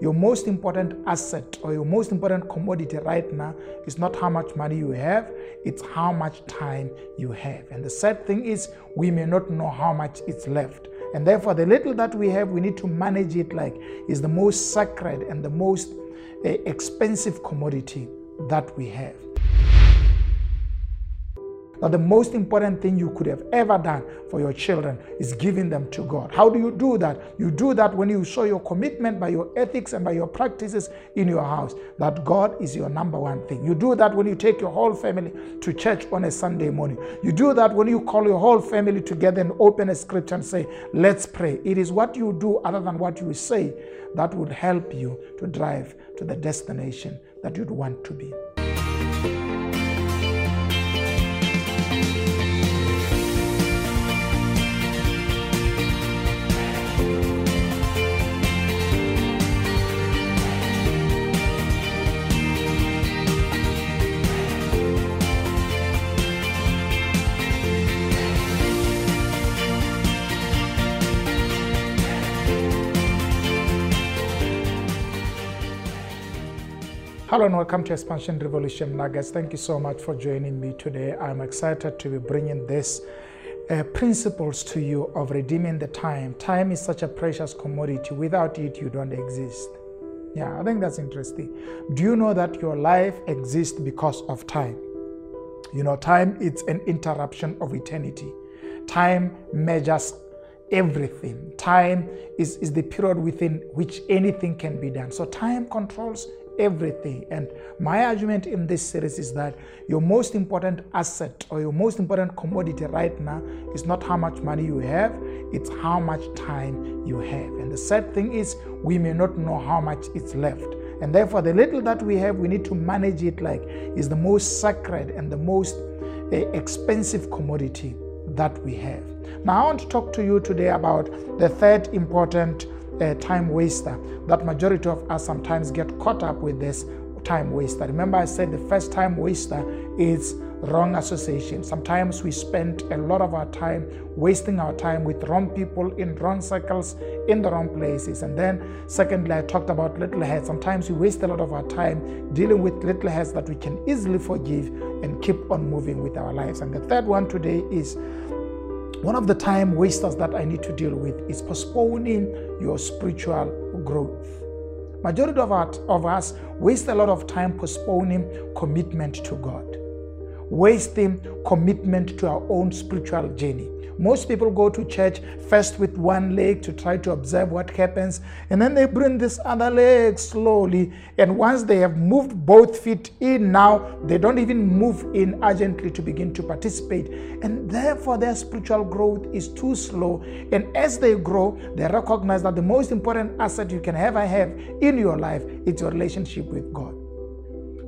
your most important asset or your most important commodity right now is not how much money you have, it's how much time you have. And the sad thing is, we may not know how much is left. And therefore, the little that we have, we need to manage it like is the most sacred and the most uh, expensive commodity that we have that the most important thing you could have ever done for your children is giving them to God. How do you do that? You do that when you show your commitment by your ethics and by your practices in your house that God is your number one thing. You do that when you take your whole family to church on a Sunday morning. You do that when you call your whole family together and open a scripture and say, Let's pray. It is what you do other than what you say that would help you to drive to the destination that you'd want to be. Hello and welcome to Expansion Revolution Nuggets. Thank you so much for joining me today. I'm excited to be bringing this uh, principles to you of redeeming the time. Time is such a precious commodity. Without it, you don't exist. Yeah, I think that's interesting. Do you know that your life exists because of time? You know, time it's an interruption of eternity. Time measures everything. Time is, is the period within which anything can be done. So time controls everything. And my argument in this series is that your most important asset or your most important commodity right now is not how much money you have, it's how much time you have. And the sad thing is, we may not know how much is left. And therefore, the little that we have, we need to manage it like is the most sacred and the most uh, expensive commodity that we have. Now, I want to talk to you today about the third important a time waster. That majority of us sometimes get caught up with this time waster. Remember, I said the first time waster is wrong association. Sometimes we spend a lot of our time wasting our time with wrong people in wrong circles, in the wrong places. And then, secondly, I talked about little heads. Sometimes we waste a lot of our time dealing with little heads that we can easily forgive and keep on moving with our lives. And the third one today is one of the time wasters that I need to deal with is postponing your spiritual growth. Majority of, our, of us waste a lot of time postponing commitment to God, wasting commitment to our own spiritual journey. Most people go to church first with one leg to try to observe what happens, and then they bring this other leg slowly. And once they have moved both feet in, now they don't even move in urgently to begin to participate. And therefore, their spiritual growth is too slow. And as they grow, they recognize that the most important asset you can ever have in your life is your relationship with God.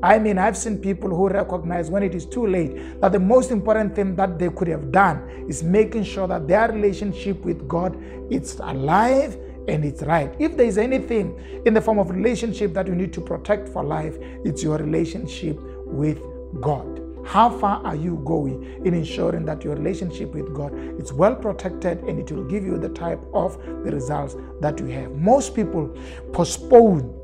I mean, I've seen people who recognize when it is too late that the most important thing that they could have done is making sure that their relationship with God is alive and it's right. If there is anything in the form of relationship that you need to protect for life, it's your relationship with God. How far are you going in ensuring that your relationship with God is well protected and it will give you the type of the results that you have? Most people postpone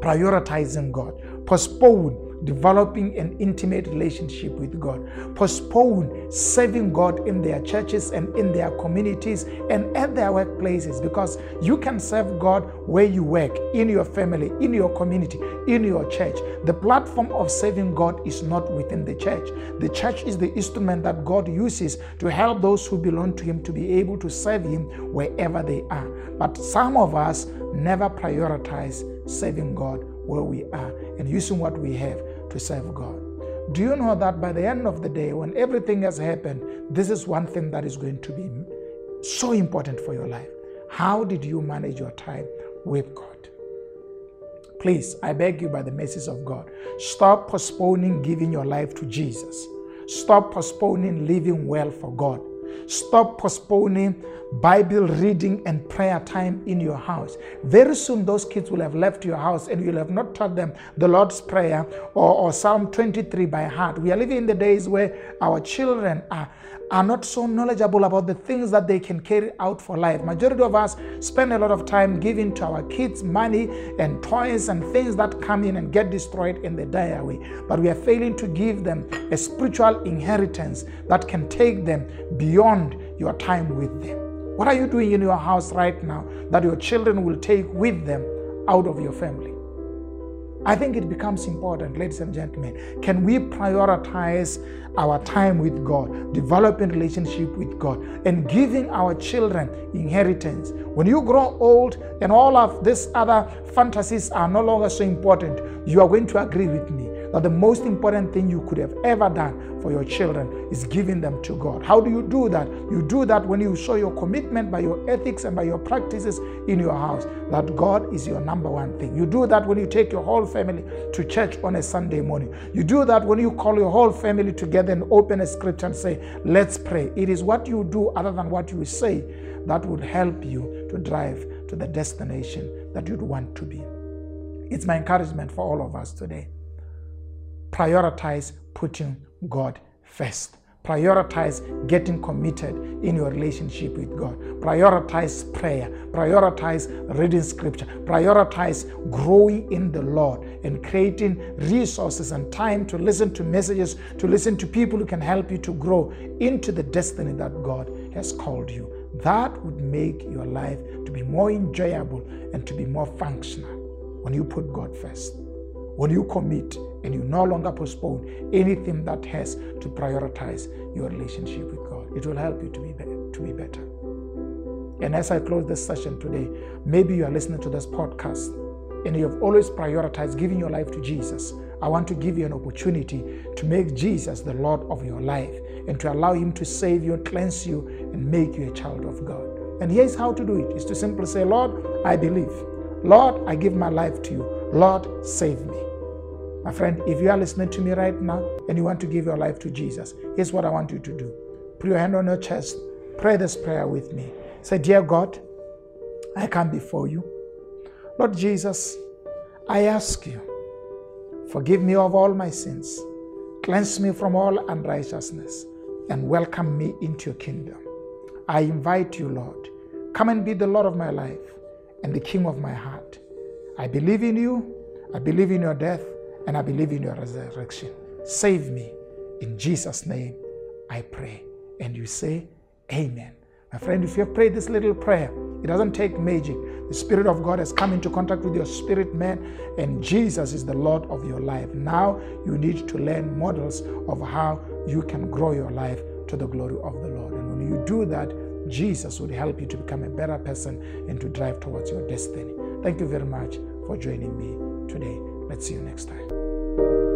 prioritizing God postpone developing an intimate relationship with God, postpone serving God in their churches and in their communities and at their workplaces because you can serve God where you work, in your family, in your community, in your church. The platform of serving God is not within the church. The church is the instrument that God uses to help those who belong to Him to be able to serve Him wherever they are. But some of us never prioritize serving God where we are and using what we have to serve God. Do you know that by the end of the day, when everything has happened, this is one thing that is going to be so important for your life? How did you manage your time with God? Please, I beg you by the mercies of God, stop postponing giving your life to Jesus. Stop postponing living well for God. Stop postponing Bible reading and prayer time in your house. Very soon, those kids will have left your house and you'll have not taught them the Lord's Prayer or, or Psalm 23 by heart. We are living in the days where our children are are not so knowledgeable about the things that they can carry out for life. Majority of us spend a lot of time giving to our kids money and toys and things that come in and get destroyed and they die away. But we are failing to give them a spiritual inheritance that can take them beyond your time with them. What are you doing in your house right now that your children will take with them out of your family? I think it becomes important, ladies and gentlemen. Can we prioritize our time with God, developing relationship with God, and giving our children inheritance? When you grow old and all of these other fantasies are no longer so important, you are going to agree with me that the most important thing you could have ever done for your children is giving them to God. How do you do that? You do that when you show your commitment by your ethics and by your practices in your house that God is your number one thing. You do that when you take your whole family to church on a Sunday morning. You do that when you call your whole family together and open a scripture and say, Let's pray. It is what you do other than what you say that would help you to drive to the destination that you'd want to be. It's my encouragement for all of us today prioritize putting God first. Prioritize getting committed in your relationship with God. Prioritize prayer. Prioritize reading scripture. Prioritize growing in the Lord and creating resources and time to listen to messages, to listen to people who can help you to grow into the destiny that God has called you. That would make your life to be more enjoyable and to be more functional when you put God first. When you commit and you no longer postpone anything that has to prioritize your relationship with God, it will help you to be, be- to be better. And as I close this session today, maybe you are listening to this podcast and you have always prioritized giving your life to Jesus. I want to give you an opportunity to make Jesus the Lord of your life and to allow Him to save you, cleanse you, and make you a child of God. And here's how to do it is to simply say, Lord, I believe. Lord, I give my life to you. Lord, save me. My friend, if you are listening to me right now and you want to give your life to Jesus, here's what I want you to do. Put your hand on your chest. Pray this prayer with me. Say, Dear God, I come before you. Lord Jesus, I ask you, forgive me of all my sins, cleanse me from all unrighteousness, and welcome me into your kingdom. I invite you, Lord, come and be the Lord of my life and the King of my heart. I believe in you, I believe in your death, and I believe in your resurrection. Save me. In Jesus' name, I pray. And you say, Amen. My friend, if you have prayed this little prayer, it doesn't take magic. The Spirit of God has come into contact with your spirit man, and Jesus is the Lord of your life. Now you need to learn models of how you can grow your life to the glory of the Lord. And when you do that, Jesus would help you to become a better person and to drive towards your destiny. Thank you very much for joining me today. Let's see you next time.